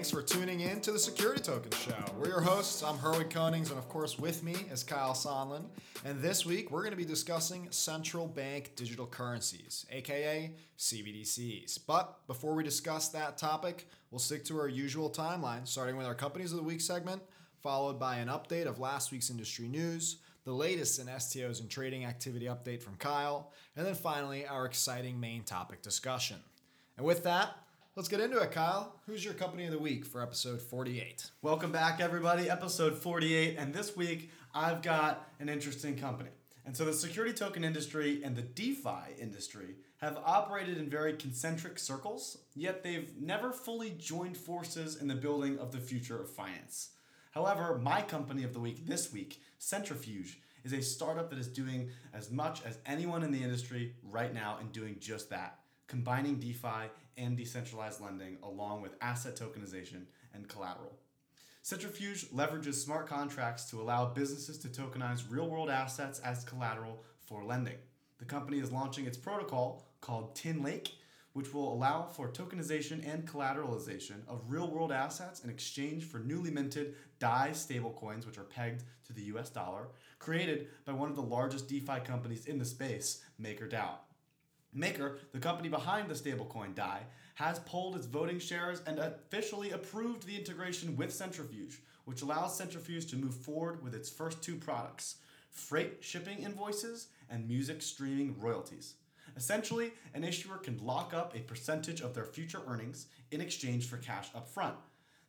Thanks for tuning in to the Security Token Show. We're your hosts. I'm Herwig Konings, and of course, with me is Kyle Sonlin. And this week, we're going to be discussing central bank digital currencies, aka CBDCs. But before we discuss that topic, we'll stick to our usual timeline, starting with our Companies of the Week segment, followed by an update of last week's industry news, the latest in STOs and trading activity update from Kyle, and then finally, our exciting main topic discussion. And with that, Let's get into it, Kyle. Who's your company of the week for episode 48? Welcome back, everybody. Episode 48. And this week, I've got an interesting company. And so, the security token industry and the DeFi industry have operated in very concentric circles, yet they've never fully joined forces in the building of the future of finance. However, my company of the week this week, Centrifuge, is a startup that is doing as much as anyone in the industry right now and doing just that combining DeFi and decentralized lending along with asset tokenization and collateral. Centrifuge leverages smart contracts to allow businesses to tokenize real world assets as collateral for lending. The company is launching its protocol called Tin Lake, which will allow for tokenization and collateralization of real world assets in exchange for newly minted DAI stablecoins, which are pegged to the US dollar, created by one of the largest DeFi companies in the space, MakerDAO. Maker, the company behind the stablecoin DAI, has pulled its voting shares and officially approved the integration with Centrifuge, which allows Centrifuge to move forward with its first two products freight shipping invoices and music streaming royalties. Essentially, an issuer can lock up a percentage of their future earnings in exchange for cash upfront.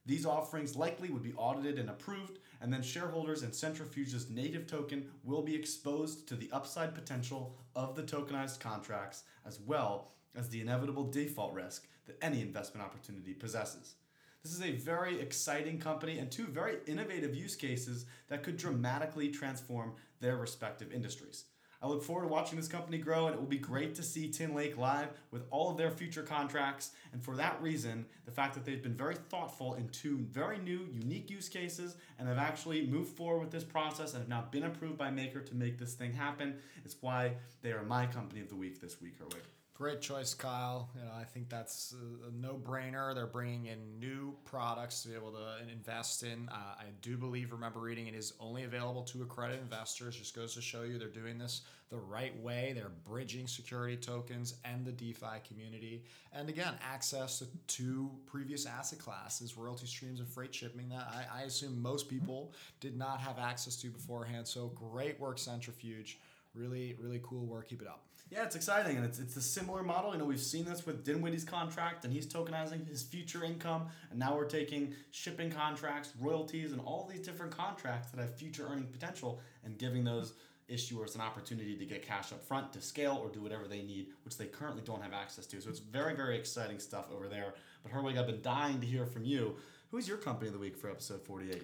These offerings likely would be audited and approved, and then shareholders in Centrifuge's native token will be exposed to the upside potential of the tokenized contracts as well as the inevitable default risk that any investment opportunity possesses. This is a very exciting company and two very innovative use cases that could dramatically transform their respective industries. I look forward to watching this company grow, and it will be great to see Tin Lake live with all of their future contracts. And for that reason, the fact that they've been very thoughtful in two very new, unique use cases and have actually moved forward with this process and have now been approved by Maker to make this thing happen is why they are my company of the week this week, Herwig. Great choice, Kyle. You know, I think that's a no-brainer. They're bringing in new products to be able to invest in. Uh, I do believe, remember reading, it is only available to accredited investors. Just goes to show you they're doing this the right way. They're bridging security tokens and the DeFi community, and again, access to two previous asset classes, royalty streams and freight shipping that I, I assume most people did not have access to beforehand. So great work, Centrifuge. Really, really cool work. Keep it up. Yeah, it's exciting, and it's it's a similar model. You know, we've seen this with Dinwiddie's contract, and he's tokenizing his future income, and now we're taking shipping contracts, royalties, and all these different contracts that have future earning potential, and giving those issuers an opportunity to get cash up front to scale or do whatever they need, which they currently don't have access to. So it's very, very exciting stuff over there. But Herwig, I've been dying to hear from you. Who's your company of the week for episode 48?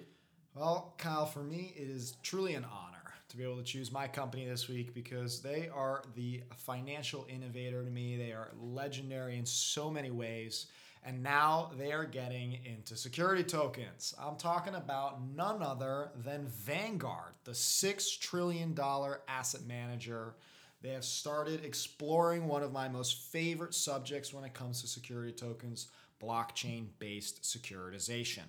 Well, Kyle, for me, it is truly an honor to be able to choose my company this week because they are the financial innovator to me. They are legendary in so many ways. And now they are getting into security tokens. I'm talking about none other than Vanguard, the $6 trillion asset manager. They have started exploring one of my most favorite subjects when it comes to security tokens blockchain based securitization.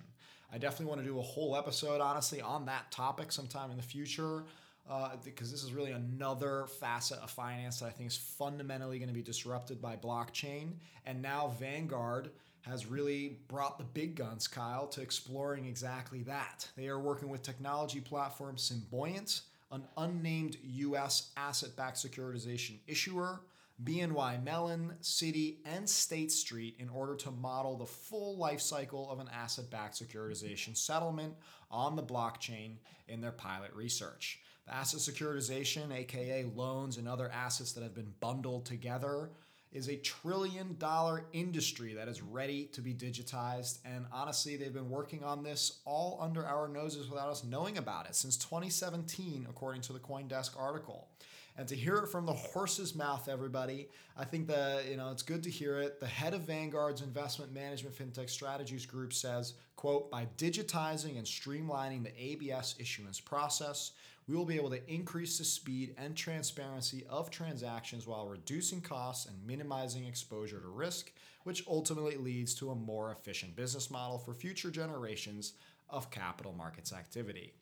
I definitely want to do a whole episode, honestly, on that topic sometime in the future uh, because this is really another facet of finance that I think is fundamentally going to be disrupted by blockchain. And now Vanguard has really brought the big guns, Kyle, to exploring exactly that. They are working with technology platform Symbiont, an unnamed US asset backed securitization issuer. BNY Mellon, Citi, and State Street in order to model the full life cycle of an asset backed securitization settlement on the blockchain in their pilot research. Asset securitization, aka loans and other assets that have been bundled together, is a trillion dollar industry that is ready to be digitized. And honestly, they've been working on this all under our noses without us knowing about it since 2017, according to the Coindesk article. And to hear it from the horse's mouth, everybody, I think that you know it's good to hear it. The head of Vanguard's investment management fintech strategies group says, quote, by digitizing and streamlining the ABS issuance process, we will be able to increase the speed and transparency of transactions while reducing costs and minimizing exposure to risk, which ultimately leads to a more efficient business model for future generations of capital markets activity.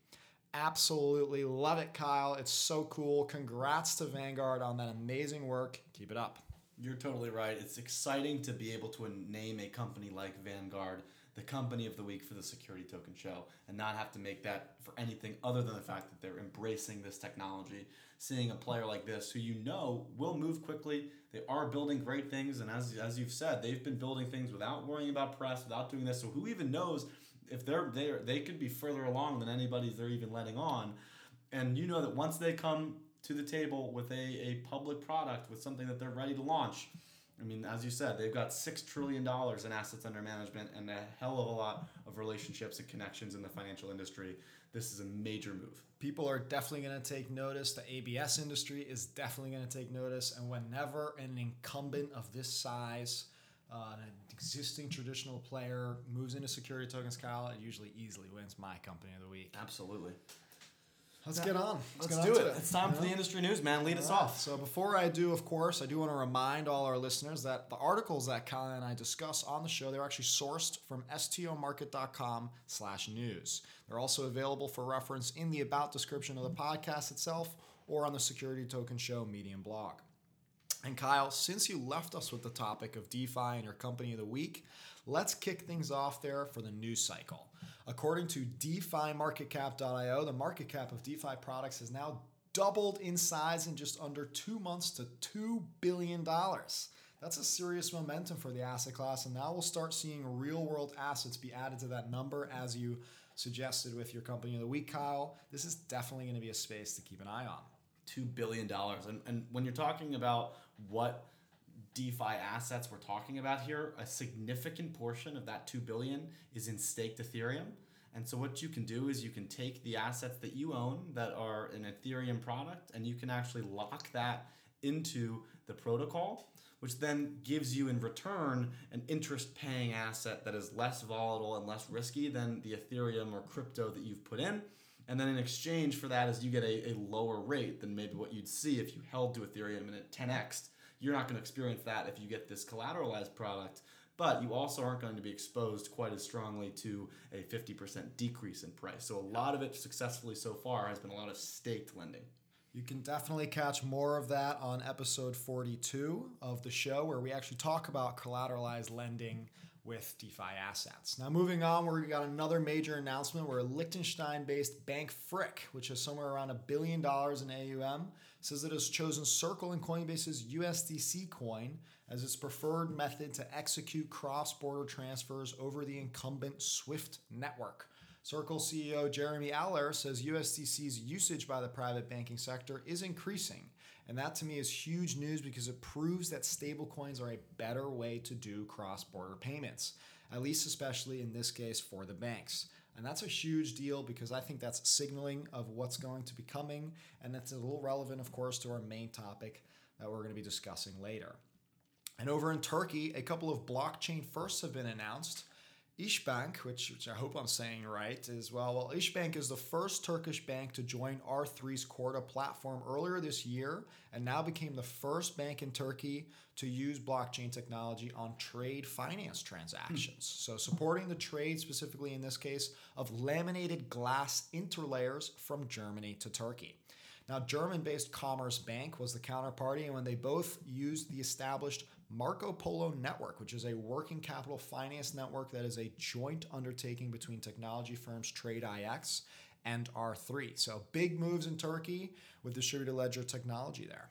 Absolutely love it, Kyle. It's so cool. Congrats to Vanguard on that amazing work. Keep it up. You're totally right. It's exciting to be able to name a company like Vanguard the company of the week for the Security Token Show and not have to make that for anything other than the fact that they're embracing this technology. Seeing a player like this who you know will move quickly, they are building great things, and as, as you've said, they've been building things without worrying about press, without doing this. So who even knows if they're they are, they could be further along than anybody they're even letting on, and you know that once they come to the table with a, a public product with something that they're ready to launch I mean, as you said, they've got $6 trillion in assets under management and a hell of a lot of relationships and connections in the financial industry. This is a major move. People are definitely going to take notice. The ABS industry is definitely going to take notice. And whenever an incumbent of this size, uh, an existing traditional player moves into security tokens, Kyle, it usually easily wins my company of the week. Absolutely. Let's get on. Let's, Let's do it. it. It's time for the industry news, man. Lead all us right. off. So before I do, of course, I do want to remind all our listeners that the articles that Kyle and I discuss on the show, they're actually sourced from stomarket.com slash news. They're also available for reference in the about description of the podcast itself or on the Security Token Show Medium blog. And Kyle, since you left us with the topic of DeFi and your company of the week, let's kick things off there for the news cycle. According to DeFiMarketCap.io, the market cap of DeFi products has now doubled in size in just under two months to $2 billion. That's a serious momentum for the asset class, and now we'll start seeing real world assets be added to that number as you suggested with your company of the week, Kyle. This is definitely going to be a space to keep an eye on. $2 billion. And, and when you're talking about what DeFi assets we're talking about here, a significant portion of that 2 billion is in staked Ethereum. And so what you can do is you can take the assets that you own that are an Ethereum product and you can actually lock that into the protocol, which then gives you in return an interest paying asset that is less volatile and less risky than the Ethereum or crypto that you've put in. And then in exchange for that is you get a, a lower rate than maybe what you'd see if you held to Ethereum and it 10x you're not going to experience that if you get this collateralized product, but you also aren't going to be exposed quite as strongly to a 50% decrease in price. So a lot of it successfully so far has been a lot of staked lending. You can definitely catch more of that on episode 42 of the show, where we actually talk about collateralized lending with DeFi assets. Now, moving on, we got another major announcement where Liechtenstein based Bank Frick, which is somewhere around a billion dollars in AUM, says it has chosen Circle and Coinbase's USDC coin as its preferred method to execute cross border transfers over the incumbent SWIFT network. Circle CEO Jeremy Allaire says USDC's usage by the private banking sector is increasing. And that to me is huge news because it proves that stablecoins are a better way to do cross border payments, at least, especially in this case, for the banks. And that's a huge deal because I think that's signaling of what's going to be coming. And that's a little relevant, of course, to our main topic that we're going to be discussing later. And over in Turkey, a couple of blockchain firsts have been announced. İşbank, which, which I hope I'm saying right as well. Well, İşbank is the first Turkish bank to join R3's Corda platform earlier this year and now became the first bank in Turkey to use blockchain technology on trade finance transactions. Hmm. So, supporting the trade, specifically in this case, of laminated glass interlayers from Germany to Turkey. Now, German based Commerzbank was the counterparty, and when they both used the established Marco Polo Network, which is a working capital finance network that is a joint undertaking between technology firms TradeIX and R3. So big moves in Turkey with distributed ledger technology there.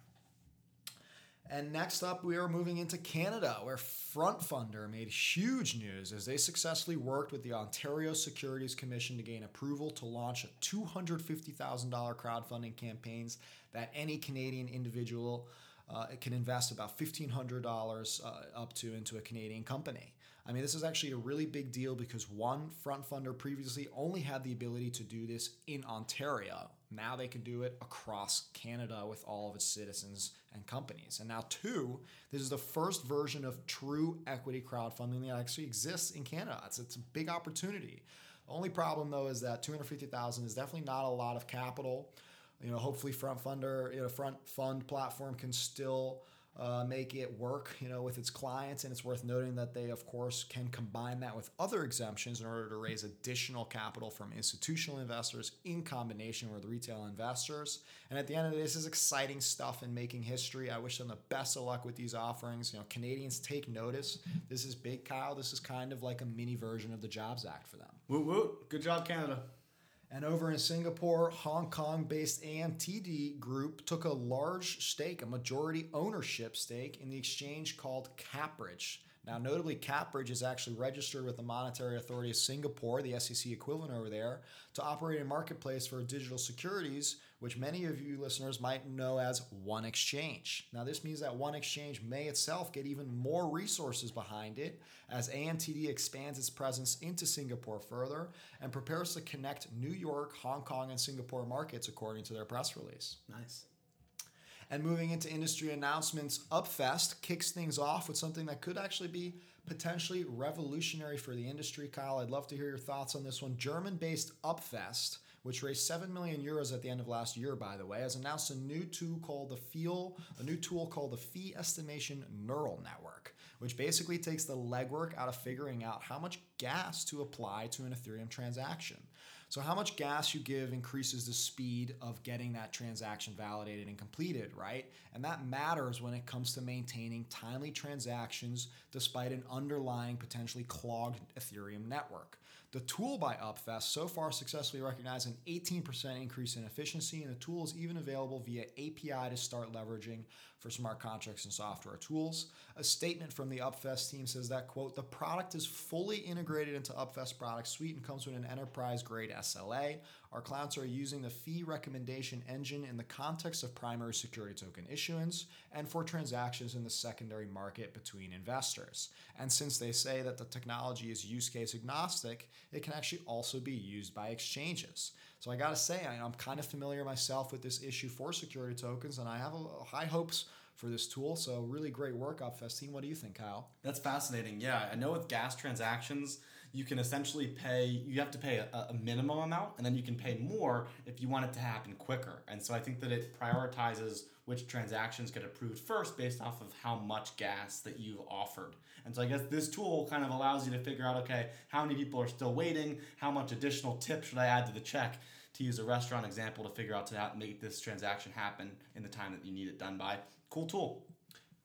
And next up, we are moving into Canada, where FrontFundr made huge news as they successfully worked with the Ontario Securities Commission to gain approval to launch a $250,000 crowdfunding campaigns that any Canadian individual uh, it can invest about $1,500 uh, up to into a Canadian company. I mean, this is actually a really big deal because one FrontFundr previously only had the ability to do this in Ontario. Now they can do it across Canada with all of its citizens and companies. And now, two, this is the first version of true equity crowdfunding that actually exists in Canada. It's, it's a big opportunity. The only problem, though, is that 250000 is definitely not a lot of capital. You know, hopefully, FrontFundr, you know, front fund platform can still uh, make it work, you know, with its clients. And it's worth noting that they, of course, can combine that with other exemptions in order to raise additional capital from institutional investors in combination with retail investors. And at the end of the day, this is exciting stuff and making history. I wish them the best of luck with these offerings. You know, Canadians take notice. This is big, Kyle. This is kind of like a mini version of the Jobs Act for them. Woot woot. Good job, Canada. And over in Singapore, Hong Kong based AMTD Group took a large stake, a majority ownership stake, in the exchange called CapBridge. Now, notably, CapBridge is actually registered with the Monetary Authority of Singapore, the SEC equivalent over there, to operate a marketplace for digital securities, which many of you listeners might know as One Exchange. Now, this means that One Exchange may itself get even more resources behind it as AMTD expands its presence into Singapore further and prepares to connect New York, Hong Kong, and Singapore markets, according to their press release. Nice. And moving into industry announcements, Upvest kicks things off with something that could actually be potentially revolutionary for the industry. Kyle, I'd love to hear your thoughts on this one. German based Upvest, which raised 7 million euros at the end of last year, by the way, has announced a new tool called the Feel, a new tool called the Fee Estimation Neural Network, which basically takes the legwork out of figuring out how much gas to apply to an Ethereum transaction. So, how much gas you give increases the speed of getting that transaction validated and completed, right? And that matters when it comes to maintaining timely transactions despite an underlying potentially clogged Ethereum network. The tool by Upvest so far successfully recognized an 18% increase in efficiency, and the tool is even available via API to start leveraging for smart contracts and software tools. A statement from the Upvest team says that, quote, the product is fully integrated into Upvest product suite and comes with an enterprise grade SLA. Our clients are using the fee recommendation engine in the context of primary security token issuance and for transactions in the secondary market between investors. And since they say that the technology is use case agnostic, it can actually also be used by exchanges. So I got to say, I, am kind of familiar myself with this issue for security tokens, and I have a, high hopes for this tool. So really great work, Upvest team. What do you think, Kyle? That's fascinating. Yeah, I know with gas transactions, you can essentially pay. You have to pay a, a minimum amount, and then you can pay more if you want it to happen quicker. And so I think that it prioritizes which transactions get approved first based off of how much gas that you've offered. And so I guess this tool kind of allows you to figure out okay, how many people are still waiting, how much additional tip should I add to the check to use a restaurant example to figure out to make this transaction happen in the time that you need it done by. Cool tool.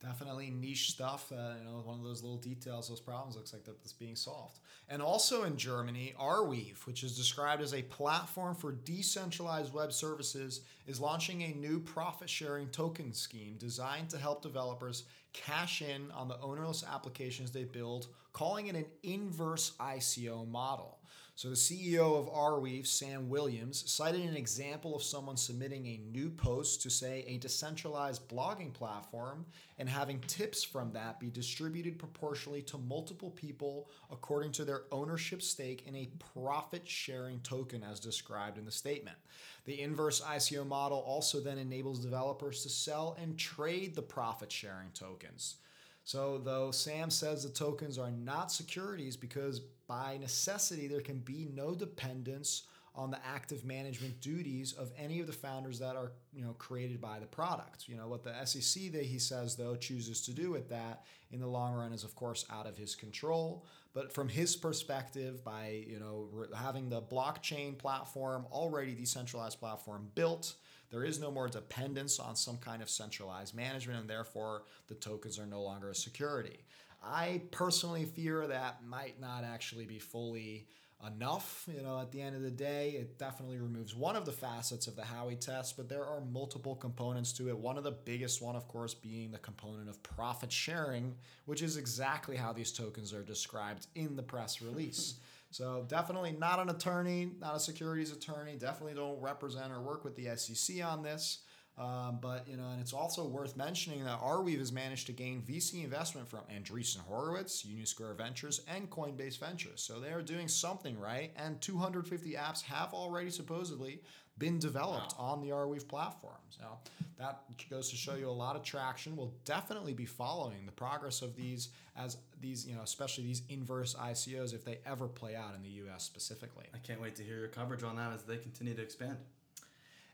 Definitely niche stuff. Uh, you know, one of those little details, those problems looks like that's being solved. And also in Germany, Arweave, which is described as a platform for decentralized web services, is launching a new profit sharing token scheme designed to help developers cash in on the ownerless applications they build, calling it an inverse ICO model. So the CEO of Arweave, Sam Williams, cited an example of someone submitting a new post to say a decentralized blogging platform and having tips from that be distributed proportionally to multiple people according to their ownership stake in a profit sharing token as described in the statement. The inverse ICO model also then enables developers to sell and trade the profit sharing tokens. So, though Sam says the tokens are not securities because by necessity there can be no dependence on the active management duties of any of the founders that are you know created by the product. You know what the SEC that he says though chooses to do with that in the long run is of course out of his control. But from his perspective, by you know having the blockchain platform already decentralized platform built, there is no more dependence on some kind of centralized management, and therefore the tokens are no longer a security. I personally fear that might not actually be fully enough. You know, at the end of the day, it definitely removes one of the facets of the Howey test, but there are multiple components to it. One of the biggest one, of course, being the component of profit sharing, which is exactly how these tokens are described in the press release. So definitely not an attorney, not a securities attorney. Definitely don't represent or work with the SEC on this. Um, but you know, and it's also worth mentioning that Arweave has managed to gain VC investment from Andreessen Horowitz, Union Square Ventures, and Coinbase Ventures. So they are doing something right, and 250 apps have already supposedly been developed wow. on the Arweave platform. So that goes to show you a lot of traction. We'll definitely be following the progress of these as these, you know, especially these inverse ICOs if they ever play out in the U.S. specifically. I can't wait to hear your coverage on that as they continue to expand.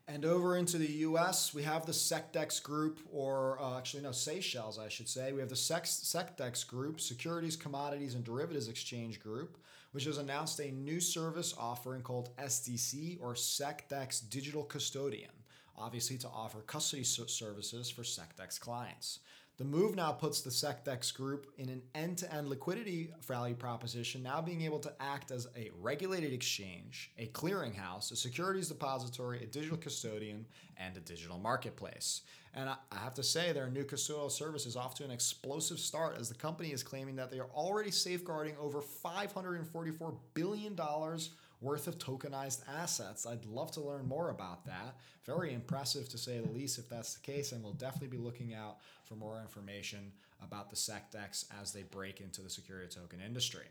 And over into the US, we have the SecDex Group, or uh, actually, no, Seychelles, I should say. We have the SecDex Group, Securities, Commodities, and Derivatives Exchange Group, which has announced a new service offering called SDC, or SecDex Digital Custodian, obviously to offer custody services for SecDex clients. The move now puts the SecDex group in an end to end liquidity value proposition, now being able to act as a regulated exchange, a clearinghouse, a securities depository, a digital custodian, and a digital marketplace. And I have to say, their new custodial service is off to an explosive start as the company is claiming that they are already safeguarding over $544 billion worth of tokenized assets. I'd love to learn more about that. Very impressive to say the least if that's the case, and we'll definitely be looking out for more information about the SecDex as they break into the security token industry.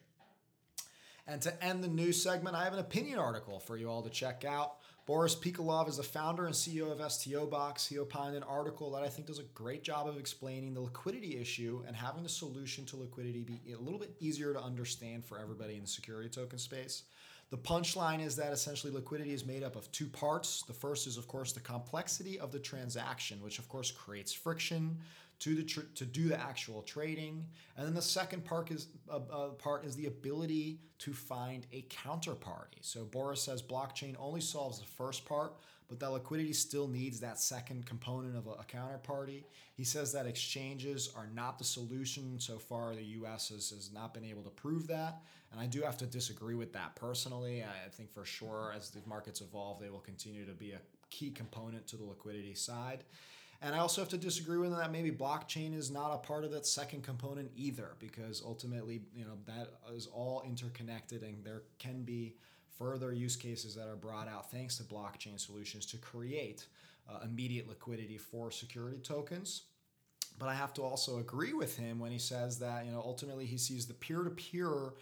And to end the news segment, I have an opinion article for you all to check out. Boris Pikalov is the founder and CEO of STO Box. He opined an article that I think does a great job of explaining the liquidity issue and having the solution to liquidity be a little bit easier to understand for everybody in the security token space. The punchline is that essentially liquidity is made up of two parts. The first is, of course, the complexity of the transaction, which of course creates friction to the tr- to do the actual trading. And then the second part is uh, uh, part is the ability to find a counterparty. So Boris says blockchain only solves the first part, but that liquidity still needs that second component of a, a counterparty. He says that exchanges are not the solution. So far, the U.S. has, has not been able to prove that. And I do have to disagree with that personally. I think for sure, as the markets evolve, they will continue to be a key component to the liquidity side. And I also have to disagree with that maybe blockchain is not a part of that second component either, because ultimately, you know, that is all interconnected and there can be further use cases that are brought out thanks to blockchain solutions to create uh, immediate liquidity for security tokens. But I have to also agree with him when he says that, you know, ultimately he sees the peer-to-peer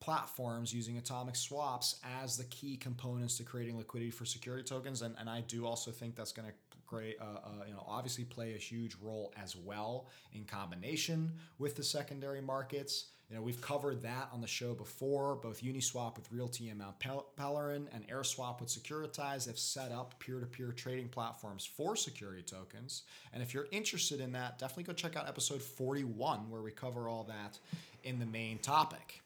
platforms using atomic swaps as the key components to creating liquidity for security tokens. And, and I do also think that's going to create, uh, uh, you know, obviously play a huge role as well in combination with the secondary markets. You know, we've covered that on the show before. Both Uniswap with RealT and Mount Pelerin and AirSwap with Securitize have set up peer-to-peer trading platforms for security tokens. And if you're interested in that, definitely go check out episode 41 where we cover all that in the main topic.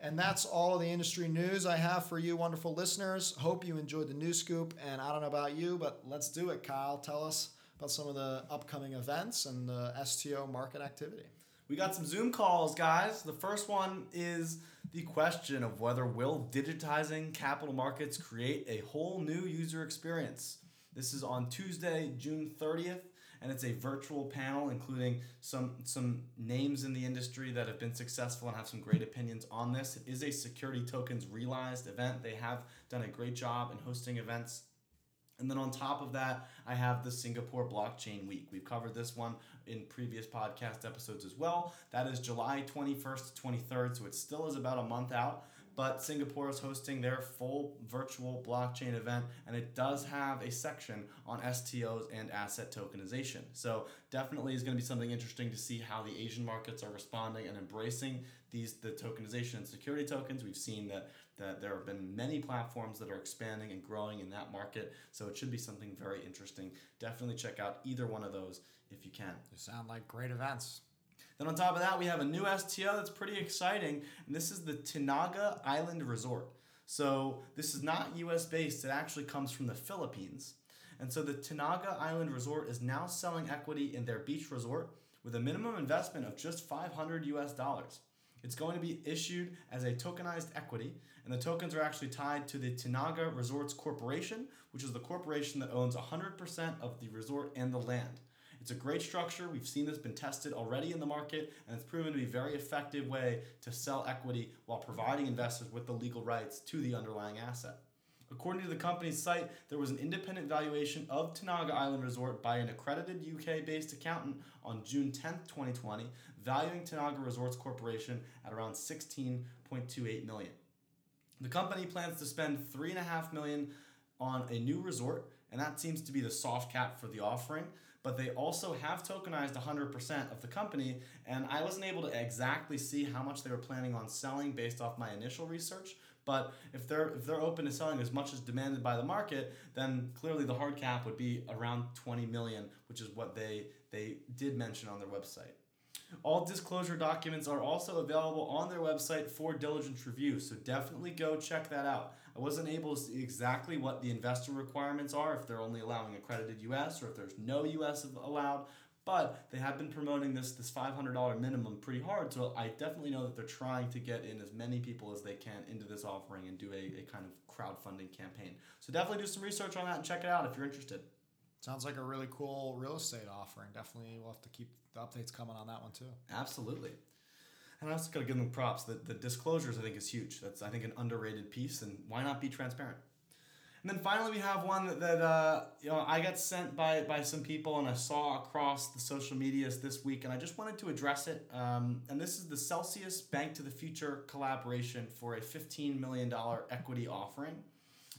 And that's all of the industry news I have for you, wonderful listeners. Hope you enjoyed the news scoop. And I don't know about you, but let's do it, Kyle. Tell us about some of the upcoming events and the STO market activity. We got some Zoom calls, guys. The first one is the question of whether will digitizing capital markets create a whole new user experience. This is on Tuesday, June 30th and it's a virtual panel including some some names in the industry that have been successful and have some great opinions on this. It is a security tokens realized event. They have done a great job in hosting events. And then on top of that, I have the Singapore Blockchain Week. We've covered this one in previous podcast episodes as well. That is July 21st to 23rd, so it still is about a month out but Singapore is hosting their full virtual blockchain event, and it does have a section on STOs and asset tokenization. So definitely is going to be something interesting to see how the Asian markets are responding and embracing these the tokenization and security tokens. We've seen that that there have been many platforms that are expanding and growing in that market, so it should be something very interesting. Definitely check out either one of those if you can. They sound like great events. Then on top of that, we have a new STO that's pretty exciting, and this is the Tinaga Island Resort. So this is not US based, it actually comes from the Philippines. And so the Tinaga Island Resort is now selling equity in their beach resort with a minimum investment of just 500 US dollars. It's going to be issued as a tokenized equity, and the tokens are actually tied to the Tinaga Resorts Corporation, which is the corporation that owns 100% of the resort and the land. It's a great structure. We've seen this been tested already in the market, and it's proven to be a very effective way to sell equity while providing investors with the legal rights to the underlying asset. According to the company's site, there was an independent valuation of Tanaga Island Resort by an accredited UK based accountant on June 10th, 2020, valuing Tanaga Resorts Corporation at around 16.28 million. The company plans to spend 3.5 million on a new resort, and that seems to be the soft cap for the offering. But they also have tokenized 100% of the company, and I wasn't able to exactly see how much they were planning on selling based off my initial research. But if they're if they're open to selling as much as demanded by the market, then clearly the hard cap would be around 20 million, which is what they they did mention on their website. All disclosure documents are also available on their website for diligence review, so definitely go check that out. I wasn't able to see exactly what the investor requirements are, if they're only allowing accredited US or if there's no US allowed, but they have been promoting this this $500 minimum pretty hard, so I definitely know that they're trying to get in as many people as they can into this offering and do a, a kind of crowdfunding campaign. So definitely do some research on that and check it out if you're interested. Sounds like a really cool real estate offering. Definitely, we'll have to keep the updates coming on that one too. Absolutely. And I also got to give them props. The, the disclosures, I think, is huge. That's, I think, an underrated piece, and why not be transparent? And then finally, we have one that, that uh, you know I got sent by by some people, and I saw across the social medias this week, and I just wanted to address it. Um, and this is the Celsius Bank to the Future collaboration for a fifteen million dollar equity offering.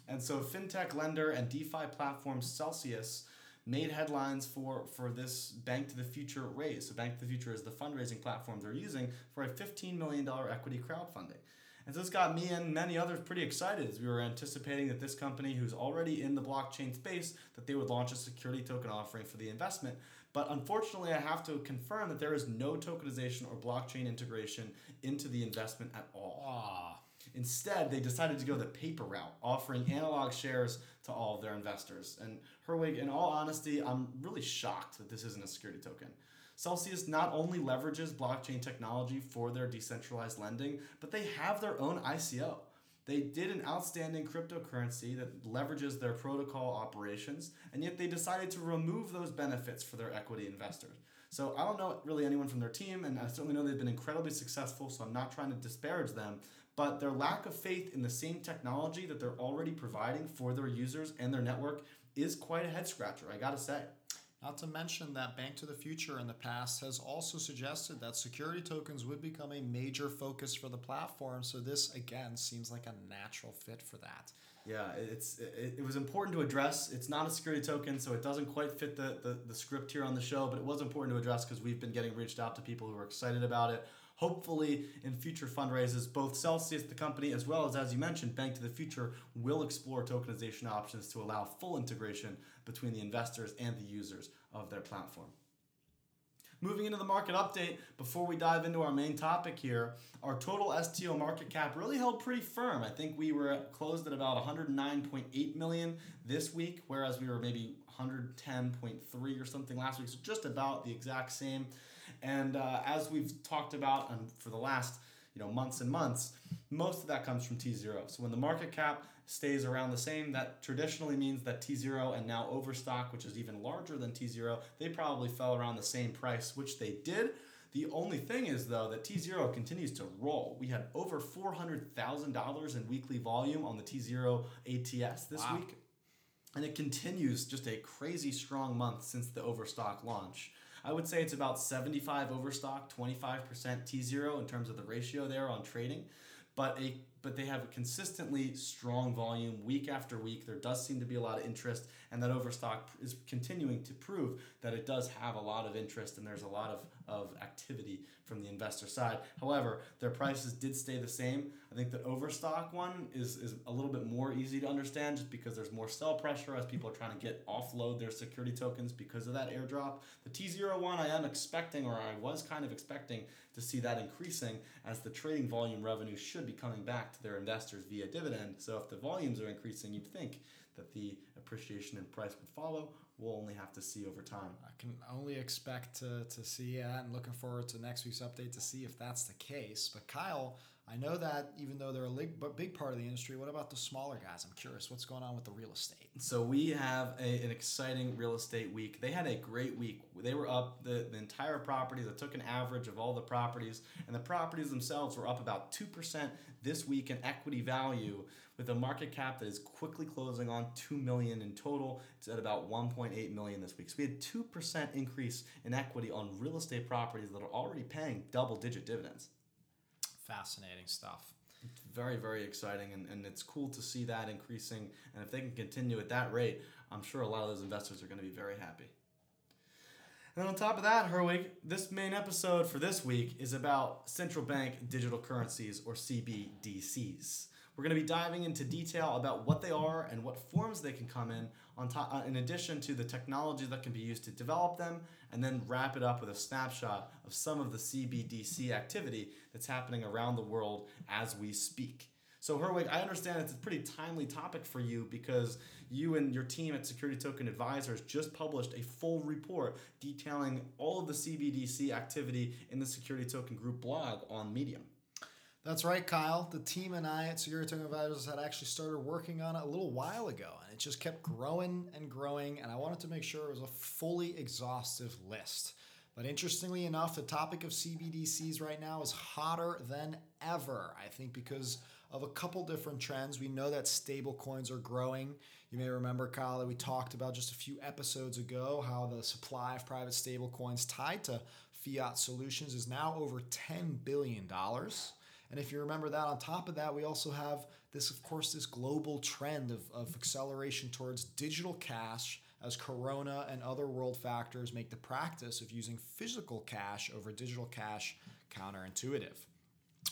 And so, fintech lender and DeFi platform Celsius made headlines for, for this Bank to the Future raise. So, Bank to the Future is the fundraising platform they're using for a $15 million equity crowdfunding. And so this got me and many others pretty excited as we were anticipating that this company, who's already in the blockchain space, that they would launch a security token offering for the investment. But unfortunately, I have to confirm that there is no tokenization or blockchain integration into the investment at all. Ah, Instead, they decided to go the paper route, offering analog shares to all of their investors. And Herwig, in all honesty, I'm really shocked that this isn't a security token. Celsius not only leverages blockchain technology for their decentralized lending, but they have their own ICO. They did an outstanding cryptocurrency that leverages their protocol operations, and yet they decided to remove those benefits for their equity investors. So I don't know really anyone from their team, and I certainly know they've been incredibly successful, so I'm not trying to disparage them. But their lack of faith in the same technology that they're already providing for their users and their network is quite a head scratcher, I gotta say. Not to mention that Bank to the Future in the past has also suggested that security tokens would become a major focus for the platform. So this again seems like a natural fit for that. Yeah, it's it, it was important to address. It's not a security token, so it doesn't quite fit the, the, the script here on the show, but it was important to address because we've been getting reached out to people who are excited about it. Hopefully, in future fundraisers, both Celsius, the company, as well as, as you mentioned, Bank to the Future, will explore tokenization options to allow full integration between the investors and the users of their platform. Moving into the market update, before we dive into our main topic here, our total STO market cap really held pretty firm. I think we were closed at about 109.8 million this week, whereas we were maybe 110.3 or something last week. So just about the exact same. And uh, as we've talked about um, for the last you know months and months, most of that comes from T0. So when the market cap stays around the same, that traditionally means that T0 and now Overstock, which is even larger than T0, they probably fell around the same price, which they did. The only thing is, though, that T0 continues to roll. We had over $400,000 in weekly volume on the T0 ATS this Wow. week. And it continues just a crazy strong month since the Overstock launch. I would say it's about 75 Overstock, 25% T0 in terms of the ratio there on trading. But a but they have a consistently strong volume week after week. There does seem to be a lot of interest, and that Overstock is continuing to prove that it does have a lot of interest and there's a lot of, of activity from the investor side. However, their prices did stay the same. I think the Overstock one is, is a little bit more easy to understand just because there's more sell pressure as people are trying to get offload their security tokens because of that airdrop. The T0 one, I am expecting, or I was kind of expecting, to see that increasing as the trading volume revenue should be coming back to their investors via dividend. So if the volumes are increasing, you'd think that the appreciation in price would follow. We'll only have to see over time. I can only expect to, to see that and looking forward to next week's update to see if that's the case. But Kyle, I know that even though they're a big, part of the industry, what about the smaller guys? I'm curious, what's going on with the real estate? So we have a, an exciting real estate week. They had a great week. They were up the, the entire properties. I took an average of all the properties, and the properties themselves were up about 2% this week in equity value with a market cap that is quickly closing on 2 million in total. It's at about 1.8 million this week. So we had 2% increase in equity on real estate properties that are already paying double digit dividends. Fascinating stuff. It's very, very exciting, and, and it's cool to see that increasing. And if they can continue at that rate, I'm sure a lot of those investors are going to be very happy. And on top of that, Herwig, this main episode for this week is about central bank digital currencies or CBDCs. We're going to be diving into detail about what they are and what forms they can come in, on top, uh, in addition to the technology that can be used to develop them, and then wrap it up with a snapshot of some of the CBDC activity that's happening around the world as we speak. So, Herwig, I understand it's a pretty timely topic for you because you and your team at Security Token Advisors just published a full report detailing all of the CBDC activity in the Security Token Group blog on Medium. That's right, Kyle. The team and I at Token Advisors had actually started working on it a little while ago, and it just kept growing and growing. And I wanted to make sure it was a fully exhaustive list. But interestingly enough, the topic of CBDCs right now is hotter than ever. I think because of a couple different trends. We know that stable coins are growing. You may remember, Kyle, that we talked about just a few episodes ago how the supply of private stable coins tied to fiat solutions is now over $10 billion. And if you remember that, on top of that, we also have this, of course, this global trend of, of acceleration towards digital cash as Corona and other world factors make the practice of using physical cash over digital cash counterintuitive.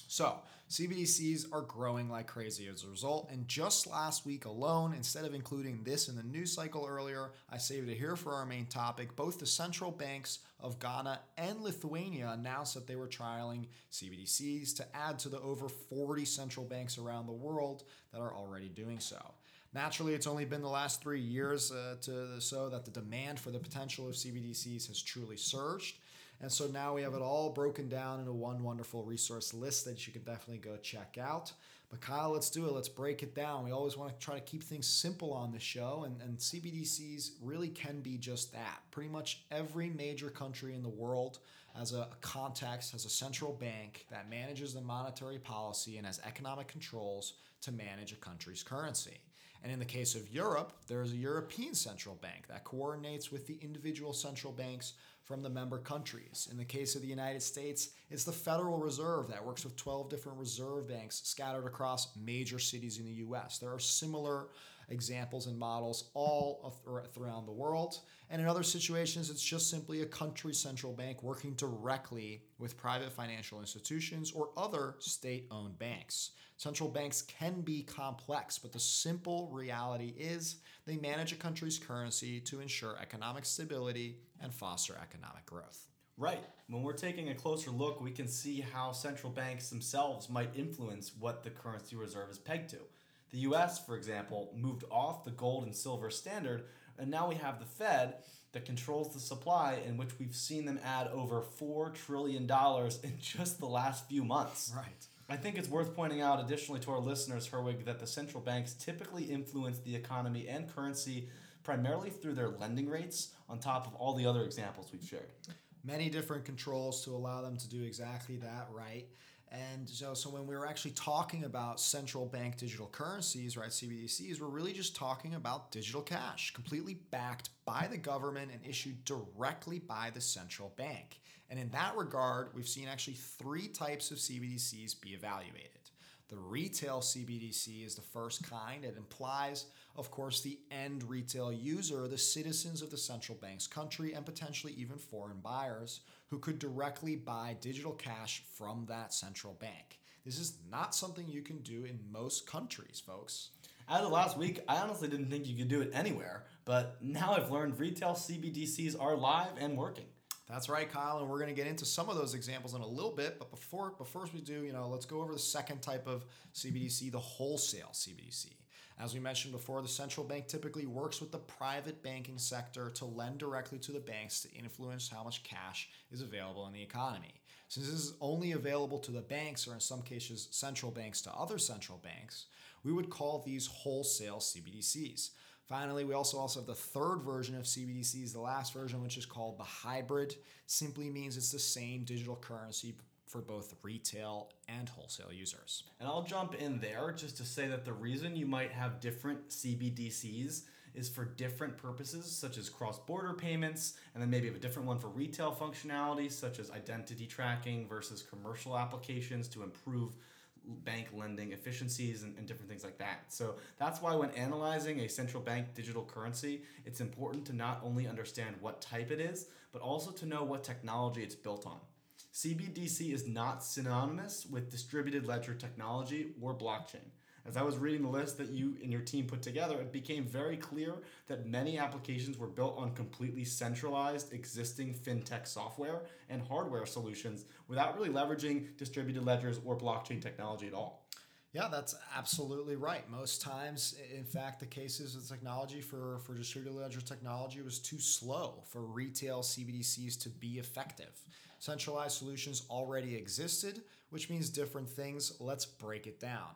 So, CBDCs are growing like crazy as a result. And just last week alone, instead of including this in the news cycle earlier, I saved it here for our main topic. Both the central banks of Ghana and Lithuania announced that they were trialing CBDCs to add to the over 40 central banks around the world that are already doing so. Naturally, it's only been the last three years uh, to so that the demand for the potential of CBDCs has truly surged. And so now we have it all broken down into one wonderful resource list that you can definitely go check out. But Kyle, let's do it. Let's break it down. We always want to try to keep things simple on the show, and, and CBDCs really can be just that. Pretty much every major country in the world has a context, has a central bank that manages the monetary policy and has economic controls to manage a country's currency. And in the case of Europe, there is a European central bank that coordinates with the individual central banks from the member countries. In the case of the United States, it's the Federal Reserve that works with 12 different reserve banks scattered across major cities in the US. There are similar examples and models all around the world. And in other situations, it's just simply a country central bank working directly with private financial institutions or other state owned banks. Central banks can be complex, but the simple reality is they manage a country's currency to ensure economic stability and foster economic growth. Right. When we're taking a closer look, we can see how central banks themselves might influence what the currency reserve is pegged to. The US, for example, moved off the gold and silver standard, and now we have the Fed that controls the supply, in which we've seen them add over $4 trillion in just the last few months. Right. I think it's worth pointing out, additionally to our listeners, Herwig, that the central banks typically influence the economy and currency primarily through their lending rates, on top of all the other examples we've shared. Many different controls to allow them to do exactly that, right? And so, so when we were actually talking about central bank digital currencies, right, CBDCs, we're really just talking about digital cash, completely backed by the government and issued directly by the central bank. And in that regard, we've seen actually three types of CBDCs be evaluated. The retail CBDC is the first kind. It implies, of course, the end retail user, the citizens of the central bank's country, and potentially even foreign buyers who could directly buy digital cash from that central bank. This is not something you can do in most countries, folks. As of last week, I honestly didn't think you could do it anywhere, but now I've learned retail CBDCs are live and working. That's right, Kyle, and we're going to get into some of those examples in a little bit. But before, before we do, you know, let's go over the second type of CBDC, the wholesale CBDC. As we mentioned before, the central bank typically works with the private banking sector to lend directly to the banks to influence how much cash is available in the economy. Since this is only available to the banks, or in some cases, central banks to other central banks, we would call these wholesale CBDCs. Finally, we also also have the third version of CBDCs, the last version, which is called the hybrid. Simply means it's the same digital currency for both retail and wholesale users. And I'll jump in there just to say that the reason you might have different CBDCs is for different purposes, such as cross border payments, and then maybe a different one for retail functionality, such as identity tracking versus commercial applications to improve bank lending efficiencies and, and, different things like that. So that's why when analyzing a central bank digital currency, it's important to not only understand what type it is, but also to know what technology it's built on. CBDC is not synonymous with distributed ledger technology or blockchain. As I was reading the list that you and your team put together, it became very clear that many applications were built on completely centralized existing fintech software and hardware solutions without really leveraging distributed ledgers or blockchain technology at all. Yeah, that's absolutely right. Most times, in fact, the cases of technology for, for distributed ledger technology was too slow for retail CBDCs to be effective. Centralized solutions already existed, which means different things. Let's break it down.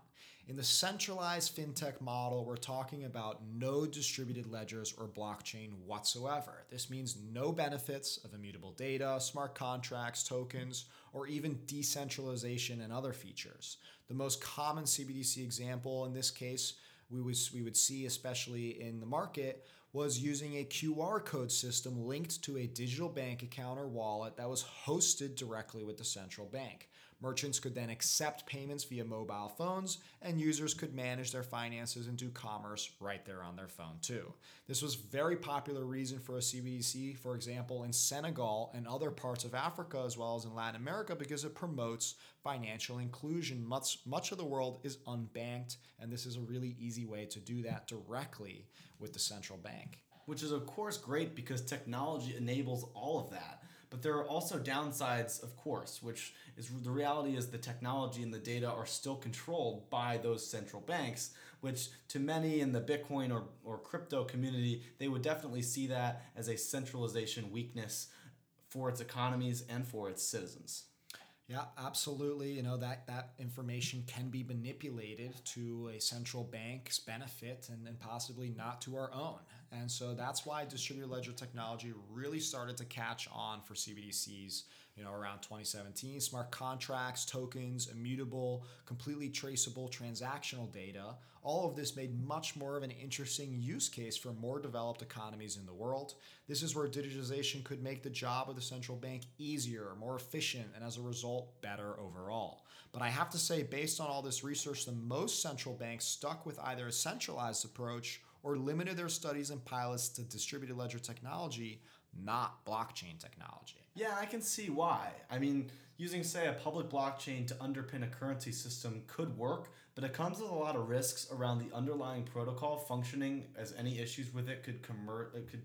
In the centralized fintech model, we're talking about no distributed ledgers or blockchain whatsoever. This means no benefits of immutable data, smart contracts, tokens, or even decentralization and other features. The most common CBDC example in this case we would, we would see, especially in the market, was using a QR code system linked to a digital bank account or wallet that was hosted directly with the central bank. Merchants could then accept payments via mobile phones, and users could manage their finances and do commerce right there on their phone too. This was very popular reason for a CBDC, for example, in Senegal and other parts of Africa as well as in Latin America because it promotes financial inclusion. Much much of the world is unbanked, and this is a really easy way to do that directly with the central bank. Which is of course great because technology enables all of that. But there are also downsides, of course, which is the reality is the technology and the data are still controlled by those central banks, which to many in the Bitcoin or, or crypto community, they would definitely see that as a centralization weakness for its economies and for its citizens. Yeah, absolutely. You know that that information can be manipulated to a central bank's benefit and, and possibly not to our own. And so that's why distributed ledger technology really started to catch on for CBDCs you know, around 2017. Smart contracts, tokens, immutable, completely traceable transactional data. All of this made much more of an interesting use case for more developed economies in the world. This is where digitization could make the job of the central bank easier, more efficient, and as a result, better overall. But I have to say, based on all this research, the most central banks stuck with either a centralized approach or limited their studies and pilots to distributed ledger technology, not blockchain technology. Yeah, I can see why. I mean, using, say, a public blockchain to underpin a currency system could work, but it comes with a lot of risks around the underlying protocol functioning as any issues with it could convert, it could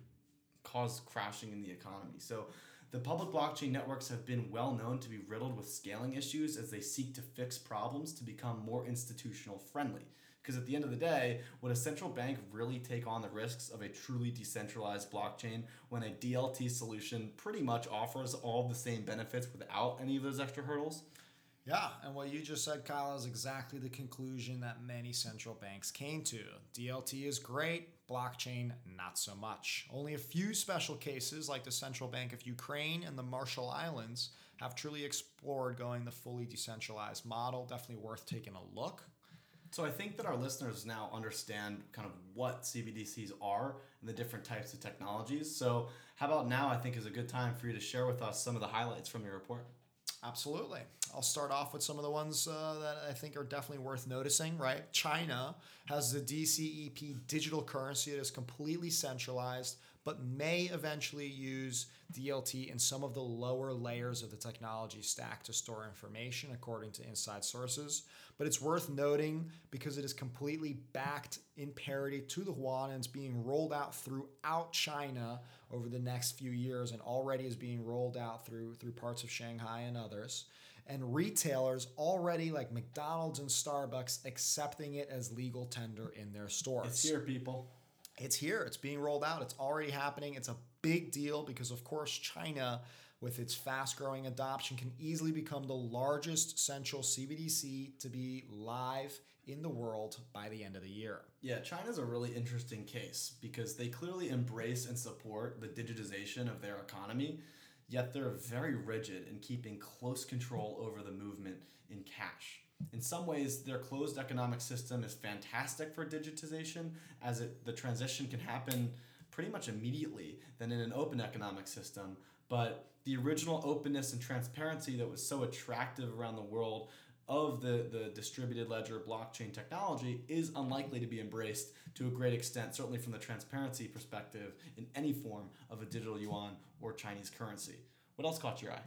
cause crashing in the economy. So the public blockchain networks have been well known to be riddled with scaling issues as they seek to fix problems to become more institutional friendly. Because at the end of the day, would a central bank really take on the risks of a truly decentralized blockchain when a DLT solution pretty much offers all the same benefits without any of those extra hurdles? Yeah, and what you just said, Kyle, is exactly the conclusion that many central banks came to. DLT is great, blockchain, not so much. Only a few special cases, like the Central Bank of Ukraine and the Marshall Islands, have truly explored going the fully decentralized model. Definitely worth taking a look. So I think that our listeners now understand kind of what CBDCs are and the different types of technologies. So how about now I think is a good time for you to share with us some of the highlights from your report. Absolutely. I'll start off with some of the ones uh, that I think are definitely worth noticing, right? China has the DCEP digital currency that is completely centralized, but may eventually use DLT in some of the lower layers of the technology stack to store information, according to inside sources. But it's worth noting because it is completely backed in parity to the yuan and it's being rolled out throughout China over the next few years and already is being rolled out through, through parts of Shanghai and others. and retailers already like McDonald's and Starbucks accepting it as legal tender in their stores. It's here, people. It's here. It's being rolled out. It's already happening. It's a big deal because, of course, China, with its fast growing adoption, can easily become the largest central CBDC to be live in the world by the end of the year. Yeah, China's a really interesting case because they clearly embrace and support the digitization of their economy, yet they're very rigid in keeping close control over the movement in cash. In some ways, their closed economic system is fantastic for digitization, as it, the transition can happen pretty much immediately than in an open economic system. But the original openness and transparency that was so attractive around the world of the, the distributed ledger blockchain technology is unlikely to be embraced to a great extent, certainly from the transparency perspective, in any form of a digital yuan or Chinese currency. What else caught your eye?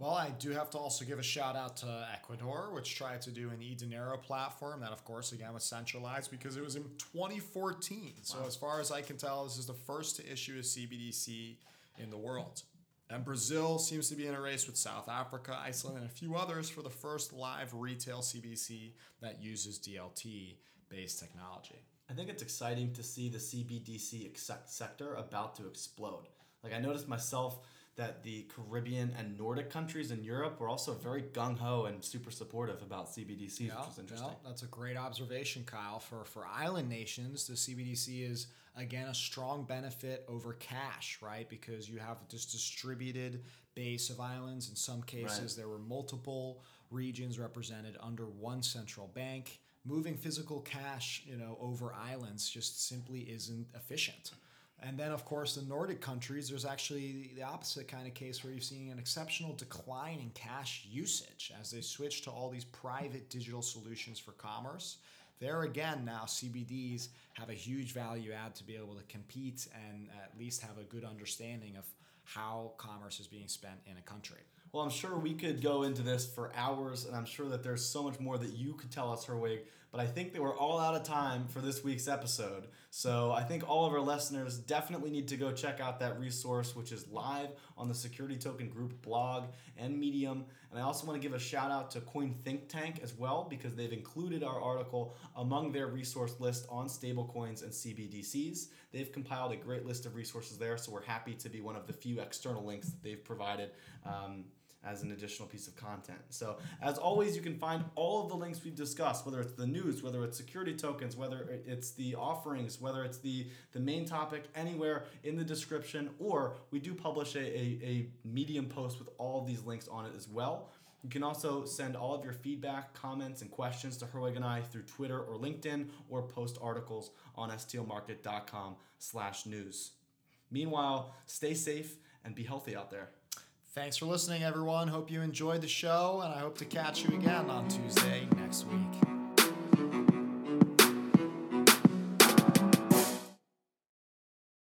Well, I do have to also give a shout out to Ecuador, which tried to do an e-dinero platform that, of course, again was centralized because it was in 2014. So, as far as I can tell, this is the first to issue a CBDC in the world. And Brazil seems to be in a race with South Africa, Iceland, and a few others for the first live retail CBDC that uses DLT based technology. I think it's exciting to see the CBDC sector about to explode. Like, I noticed myself that the Caribbean and Nordic countries in Europe were also very gung ho and super supportive about CBDCs, yeah, which is interesting. Yeah, that's a great observation, Kyle. For for island nations, the CBDC is again a strong benefit over cash, right? Because you have this distributed base of islands. In some cases, right. there were multiple regions represented under one central bank. Moving physical cash, you know, over islands just simply isn't efficient. And then, of course, the Nordic countries, there's actually the opposite kind of case where you're seeing an exceptional decline in cash usage as they switch to all these private digital solutions for commerce. There again, now CBDs have a huge value add to be able to compete and at least have a good understanding of how commerce is being spent in a country. Well, I'm sure we could go into this for hours, and I'm sure that there's so much more that you could tell us, Herwig. But I think that we're all out of time for this week's episode. So I think all of our listeners definitely need to go check out that resource, which is live on the Security Token Group blog and Medium. And I also want to give a shout out to Coin Think Tank as well, because they've included our article among their resource list on stablecoins and CBDCs. They've compiled a great list of resources there, so we're happy to be one of the few external links that they've provided. Um, as an additional piece of content. So, as always, you can find all of the links we've discussed, whether it's the news, whether it's security tokens, whether it's the offerings, whether it's the, the main topic, anywhere in the description, or we do publish a, a, a Medium post with all of these links on it as well. You can also send all of your feedback, comments, and questions to Herwig and I through Twitter or LinkedIn, or post articles on stomarket.com slash news. Meanwhile, stay safe and be healthy out there. Thanks for listening, everyone. Hope you enjoyed the show, and I hope to catch you again on Tuesday next week.